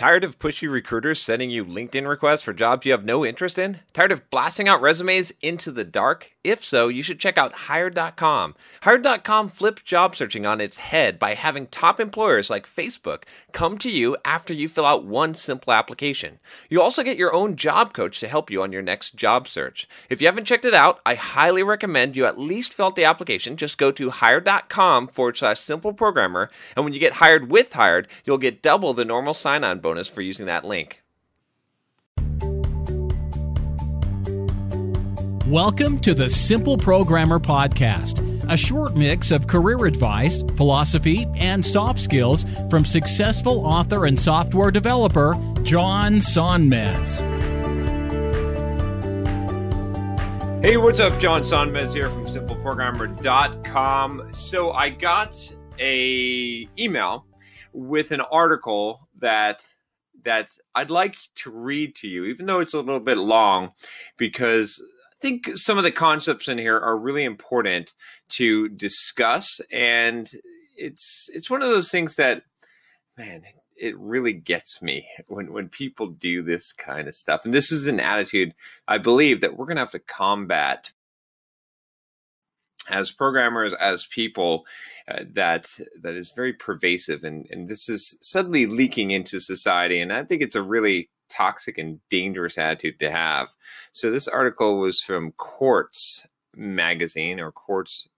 Tired of pushy recruiters sending you LinkedIn requests for jobs you have no interest in? Tired of blasting out resumes into the dark? If so, you should check out Hired.com. Hired.com flips job searching on its head by having top employers like Facebook come to you after you fill out one simple application. You also get your own job coach to help you on your next job search. If you haven't checked it out, I highly recommend you at least fill out the application. Just go to Hired.com forward slash simple programmer, and when you get hired with Hired, you'll get double the normal sign on bonus for using that link. Welcome to the Simple Programmer Podcast, a short mix of career advice, philosophy, and soft skills from successful author and software developer John Sonmez. Hey, what's up? John Sonmez here from simpleprogrammer.com. So I got a email with an article that that I'd like to read to you, even though it's a little bit long, because I think some of the concepts in here are really important to discuss, and it's it's one of those things that, man, it really gets me when when people do this kind of stuff, and this is an attitude I believe that we're going to have to combat as programmers as people uh, that that is very pervasive and and this is suddenly leaking into society and i think it's a really toxic and dangerous attitude to have. So this article was from quartz magazine or quartz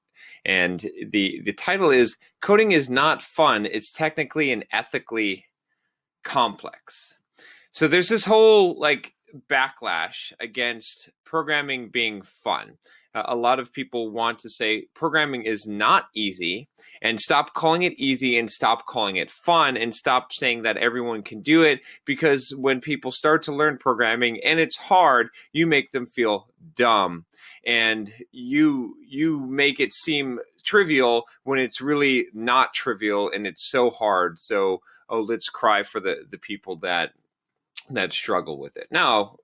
and the the title is coding is not fun it's technically and ethically complex. So there's this whole like backlash against programming being fun uh, a lot of people want to say programming is not easy and stop calling it easy and stop calling it fun and stop saying that everyone can do it because when people start to learn programming and it's hard you make them feel dumb. And you you make it seem trivial when it's really not trivial and it's so hard. So oh let's cry for the the people that that struggle with it. Now,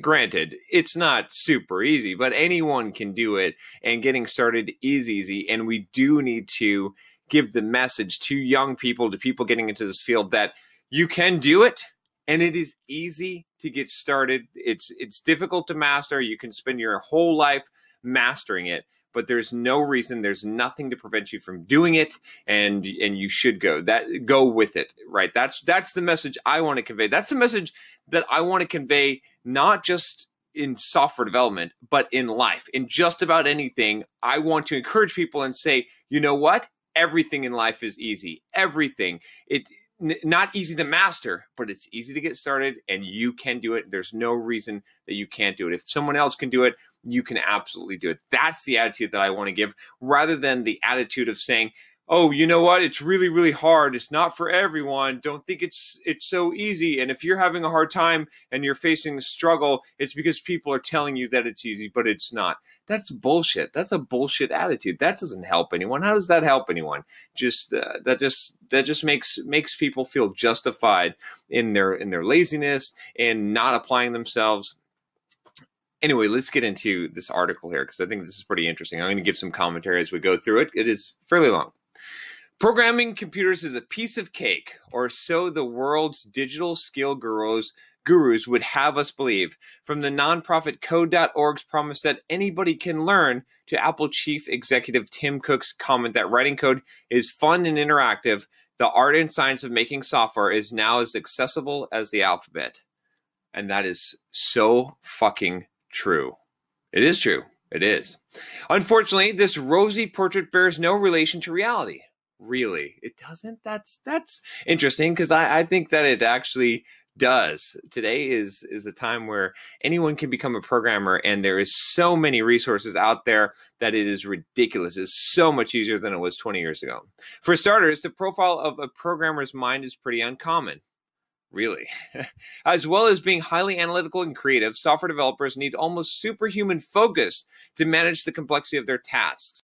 granted, it's not super easy, but anyone can do it, and getting started is easy. And we do need to give the message to young people, to people getting into this field, that you can do it, and it is easy to get started. It's it's difficult to master. You can spend your whole life mastering it, but there's no reason there's nothing to prevent you from doing it and and you should go. That go with it right? That's that's the message i want to convey. That's the message that i want to convey not just in software development but in life. In just about anything i want to encourage people and say you know what? Everything in life is easy. Everything. It n- not easy to master, but it's easy to get started and you can do it. There's no reason that you can't do it. If someone else can do it, you can absolutely do it. That's the attitude that I want to give rather than the attitude of saying, oh you know what? It's really really hard. It's not for everyone. Don't think it's it's so easy. And if you're having a hard time and you're facing a struggle it's because people are telling you that it's easy but it's not. That's bullshit. That's a bullshit attitude. That doesn't help anyone. How does that help anyone? Just uh, that just that just makes makes people feel justified in their in their laziness and not applying themselves. Anyway, let's get into this article here because I think this is pretty interesting. I'm going to give some commentary as we go through it. It is fairly long. Programming computers is a piece of cake, or so the world's digital skill gurus gurus would have us believe. From the nonprofit code.org's promise that anybody can learn to Apple chief executive Tim Cook's comment that writing code is fun and interactive, the art and science of making software is now as accessible as the alphabet. And that is so fucking true. It is true. It is. Unfortunately, this rosy portrait bears no relation to reality really it doesn't that's that's interesting because I, I think that it actually does today is is a time where anyone can become a programmer and there is so many resources out there that it is ridiculous it's so much easier than it was 20 years ago for starters the profile of a programmer's mind is pretty uncommon Really? as well as being highly analytical and creative, software developers need almost superhuman focus to manage the complexity of their tasks.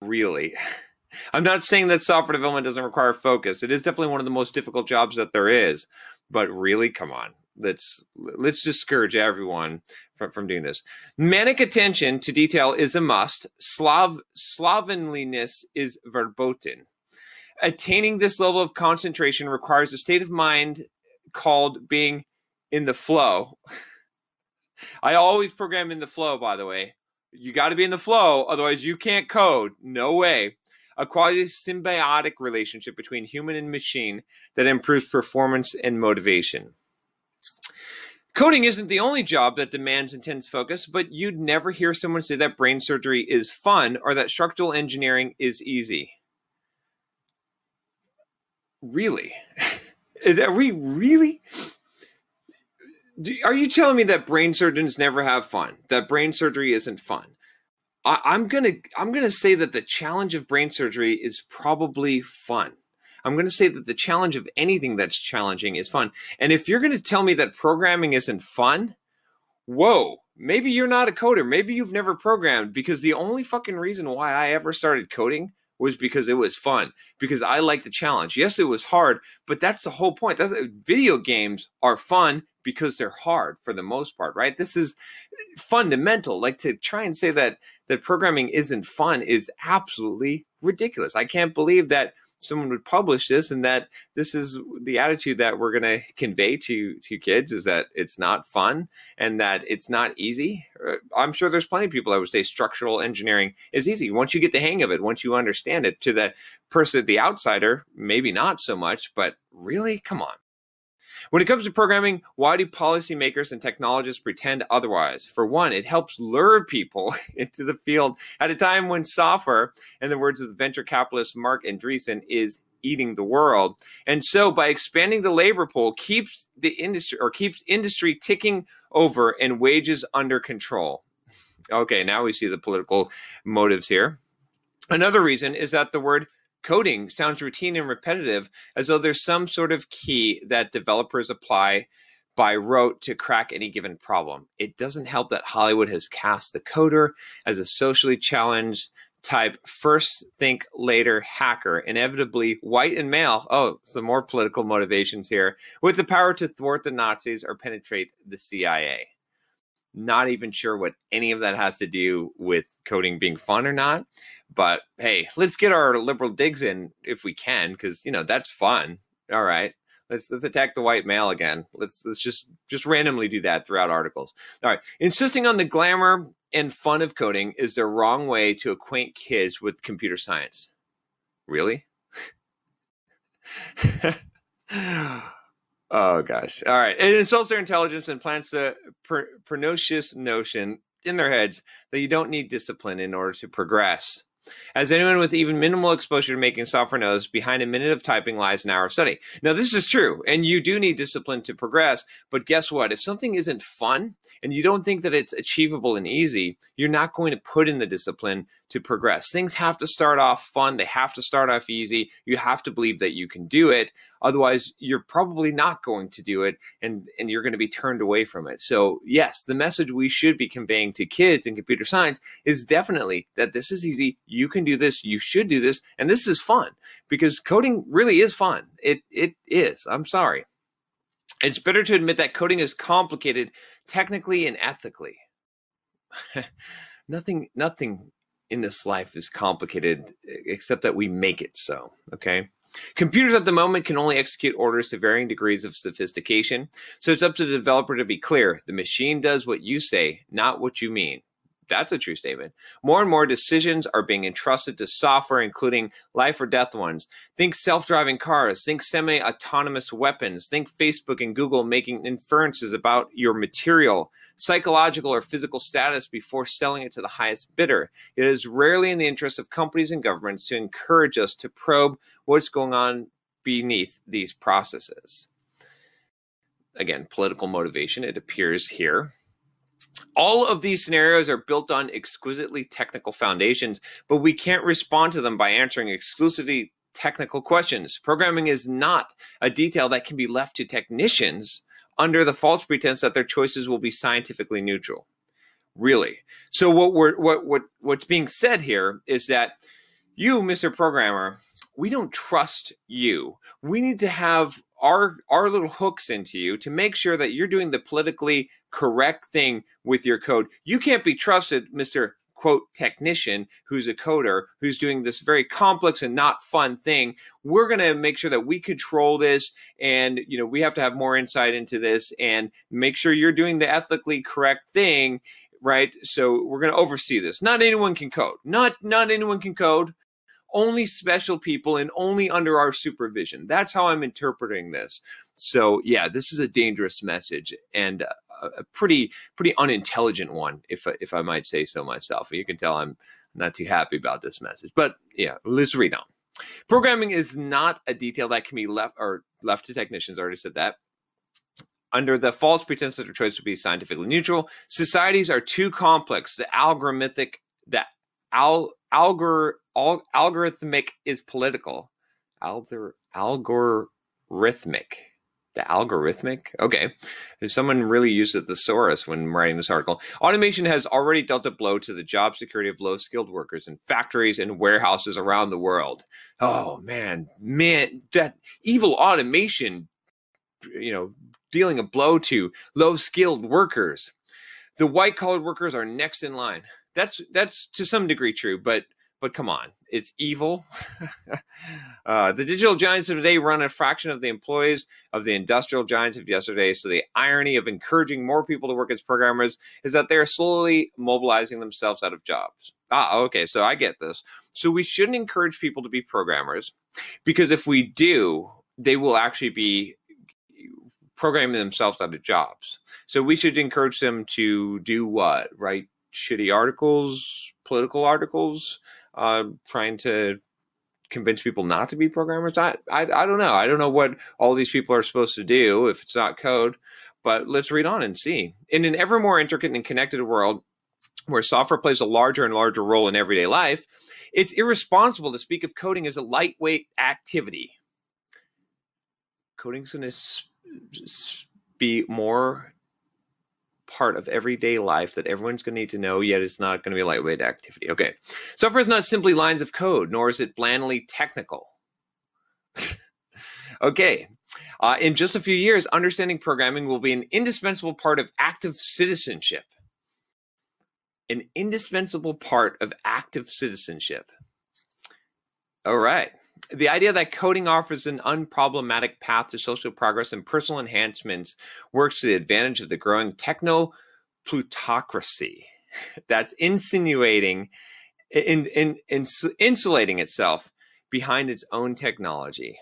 Really? I'm not saying that software development doesn't require focus. It is definitely one of the most difficult jobs that there is. But really, come on. Let's let's discourage everyone from, from doing this. Manic attention to detail is a must. Slav slovenliness is verboten. Attaining this level of concentration requires a state of mind called being in the flow. I always program in the flow, by the way. You got to be in the flow, otherwise, you can't code. No way. A quasi symbiotic relationship between human and machine that improves performance and motivation. Coding isn't the only job that demands intense focus, but you'd never hear someone say that brain surgery is fun or that structural engineering is easy. Really? Is we really? Do, are you telling me that brain surgeons never have fun? That brain surgery isn't fun? I, I'm gonna I'm gonna say that the challenge of brain surgery is probably fun. I'm going to say that the challenge of anything that's challenging is fun. And if you're going to tell me that programming isn't fun, whoa, maybe you're not a coder. Maybe you've never programmed because the only fucking reason why I ever started coding was because it was fun because I like the challenge. Yes, it was hard, but that's the whole point. That's video games are fun because they're hard for the most part, right? This is fundamental. Like to try and say that that programming isn't fun is absolutely ridiculous. I can't believe that someone would publish this and that this is the attitude that we're going to convey to to kids is that it's not fun and that it's not easy. Uh, i'm sure there's plenty of people that would say structural engineering is easy. Once you get the hang of it once you understand it to the person the outsider maybe not so much but really come on when it comes to programming, why do policymakers and technologists pretend otherwise? For one, it helps lure people into the field at a time when software, in the words of venture capitalist Marc Andreessen, is eating the world. And so by expanding the labor pool keeps the industry or keeps industry ticking over and wages under control. Okay, now we see the political motives here. Another reason is that the word coding sounds routine and repetitive as though there's some sort of key that developers apply by rote to crack any given problem. It doesn't help that Hollywood has cast the coder as a socially challenged type first think later hacker, inevitably white and male. Oh, some more political motivations here with the power to thwart the Nazis or penetrate the CIA. Not even sure what any of that has to do with coding being fun or not. But hey, let's get our liberal digs in if we can, because you know that's fun. All right. Let's let's attack the white male again. Let's let's just just randomly do that throughout articles. All right. Insisting on the glamour and fun of coding is the wrong way to acquaint kids with computer science. Really? oh gosh. All right. It insults their intelligence and plants the per- pernicious notion in their heads that you don't need discipline in order to progress. As anyone with even minimal exposure to making software knows, behind a minute of typing lies an hour of study. Now, this is true, and you do need discipline to progress. But guess what? If something isn't fun and you don't think that it's achievable and easy, you're not going to put in the discipline to progress. Things have to start off fun, they have to start off easy. You have to believe that you can do it. Otherwise, you're probably not going to do it and, and you're going to be turned away from it. So, yes, the message we should be conveying to kids in computer science is definitely that this is easy. You can do this, you should do this, and this is fun because coding really is fun. It it is. I'm sorry. It's better to admit that coding is complicated technically and ethically. nothing nothing in this life is complicated except that we make it so, okay? Computers at the moment can only execute orders to varying degrees of sophistication, so it's up to the developer to be clear. The machine does what you say, not what you mean. That's a true statement. More and more decisions are being entrusted to software, including life or death ones. Think self driving cars, think semi autonomous weapons, think Facebook and Google making inferences about your material, psychological or physical status before selling it to the highest bidder. It is rarely in the interest of companies and governments to encourage us to probe what's going on beneath these processes. Again, political motivation, it appears here all of these scenarios are built on exquisitely technical foundations, but we can't respond to them by answering exclusively technical questions. Programming is not a detail that can be left to technicians under the false pretense that their choices will be scientifically neutral. Really. So what we're what what what's being said here is that you, Mr. Programmer, we don't trust you. We need to have our our little hooks into you to make sure that you're doing the politically correct thing with your code. You can't be trusted, Mr quote technician who's a coder who's doing this very complex and not fun thing. We're going to make sure that we control this and you know we have to have more insight into this and make sure you're doing the ethically correct thing right? So we're going to oversee this. Not anyone can code. Not not anyone can code only special people and only under our supervision. That's how I'm interpreting this. So, yeah, this is a dangerous message and a, a pretty pretty unintelligent one, if if I might say so myself. You can tell I'm not too happy about this message. But yeah, let's read on. Programming is not a detail that can be left or left to technicians. I already said that under the false pretense that their choice would be scientifically neutral. Societies are too complex. The algorithmic, the al, algor, al, algorithmic is political. Algor, algorithmic. The algorithmic? Okay. Someone really used a thesaurus when writing this article. Automation has already dealt a blow to the job security of low skilled workers in factories and warehouses around the world. Oh, man. Man, that evil automation, you know, dealing a blow to low skilled workers. The white collar workers are next in line. That's that's to some degree true, but but come on, it's evil. uh, the digital giants of today run a fraction of the employees of the industrial giants of yesterday. So the irony of encouraging more people to work as programmers is that they are slowly mobilizing themselves out of jobs. Ah, okay, so I get this. So we shouldn't encourage people to be programmers because if we do, they will actually be programming themselves out of jobs. So we should encourage them to do what, Write Shitty articles, political articles, uh, trying to convince people not to be programmers. I, I I don't know. I don't know what all these people are supposed to do if it's not code. But let's read on and see. In an ever more intricate and connected world, where software plays a larger and larger role in everyday life, it's irresponsible to speak of coding as a lightweight activity. Coding's going to be more part of everyday life that everyone's going to need to know, yet it's not going to be a lightweight activity. Okay. Software is not simply lines of code, nor is it blandly technical. okay. Uh, in just a few years, understanding programming will be an indispensable part of active citizenship. An indispensable part of active citizenship. All right the idea that coding offers an unproblematic path to social progress and personal enhancements works to the advantage of the growing techno plutocracy that's insinuating in, in, in, insulating itself behind its own technology.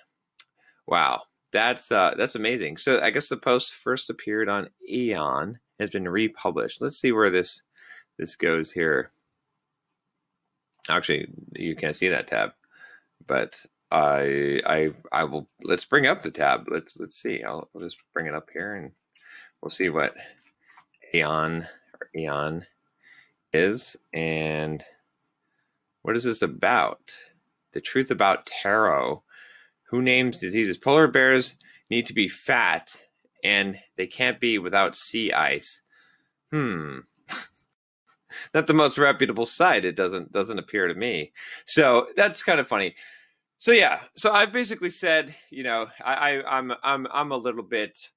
Wow, that's uh, that's amazing. So I guess the post first appeared on Aeon, has been republished. Let's see where this this goes here. Actually, you can't see that tab, but I I I will let's bring up the tab. Let's let's see. I'll, I'll just bring it up here and we'll see what Aeon or Aeon is and what is this about? The truth about tarot. Who names diseases? Polar bears need to be fat and they can't be without sea ice. Hmm. Not the most reputable site. It doesn't doesn't appear to me. So that's kind of funny. So yeah, so I've basically said, you know, I, I I'm I'm I'm a little bit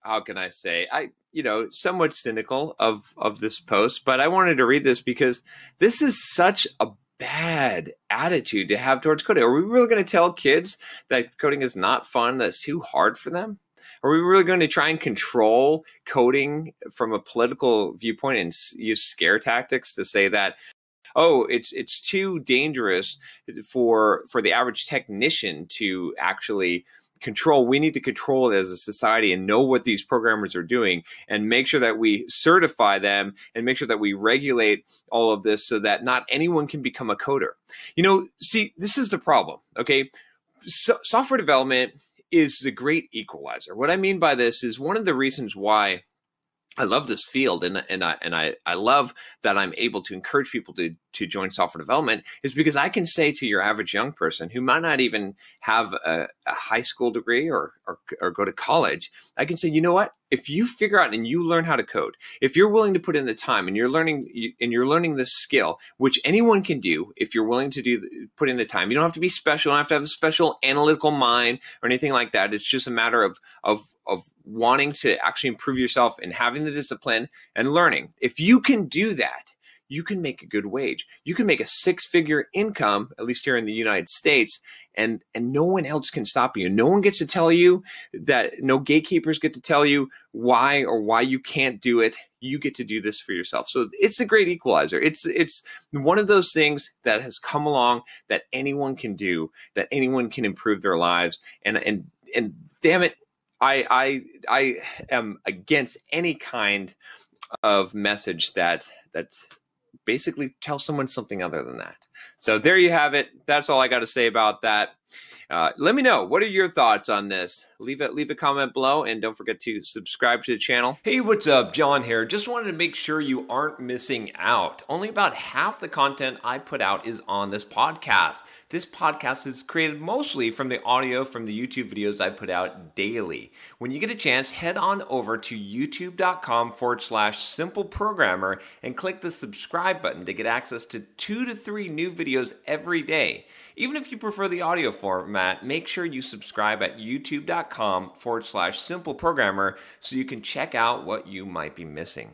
how can I say I you know somewhat cynical of of this post, but I wanted to read this because this is such a bad attitude to have towards coding. Are we really going to tell kids that coding is not fun? That's too hard for them? Are we really going to try and control coding from a political viewpoint and use scare tactics to say that oh, it's it's too dangerous for for the average technician to actually control? We need to control it as a society and know what these programmers are doing and make sure that we certify them and make sure that we regulate all of this so that not anyone can become a coder. You know see this is the problem okay? So, software development is the great equalizer. What i mean by this is one of the reasons why I love this field and and I and I, I love that I'm able to encourage people to to join software development is because I can say to your average young person who might not even have a, a high school degree or, or, or go to college, I can say, you know what? If you figure out and you learn how to code, if you're willing to put in the time and you're learning and you're learning this skill, which anyone can do, if you're willing to do put in the time, you don't have to be special, you don't have to have a special analytical mind or anything like that. It's just a matter of of of wanting to actually improve yourself and having the discipline and learning. If you can do that, you can make a good wage. You can make a six-figure income, at least here in the United States, and and no one else can stop you. No one gets to tell you that no gatekeepers get to tell you why or why you can't do it. You get to do this for yourself. So it's a great equalizer. It's it's one of those things that has come along that anyone can do, that anyone can improve their lives. And and and damn it, I I I am against any kind of message that that basically tell someone something other than that. So there you have it. That's all I got to say about that. Uh, let me know what are your thoughts on this. Leave it, leave a comment below, and don't forget to subscribe to the channel. Hey, what's up, John here? Just wanted to make sure you aren't missing out. Only about half the content I put out is on this podcast. This podcast is created mostly from the audio from the YouTube videos I put out daily. When you get a chance, head on over to youtube.com forward slash simple programmer and click the subscribe button to get access to two to three new videos every day. Even if you prefer the audio format, make sure you subscribe at youtube.com forward slash simple programmer so you can check out what you might be missing.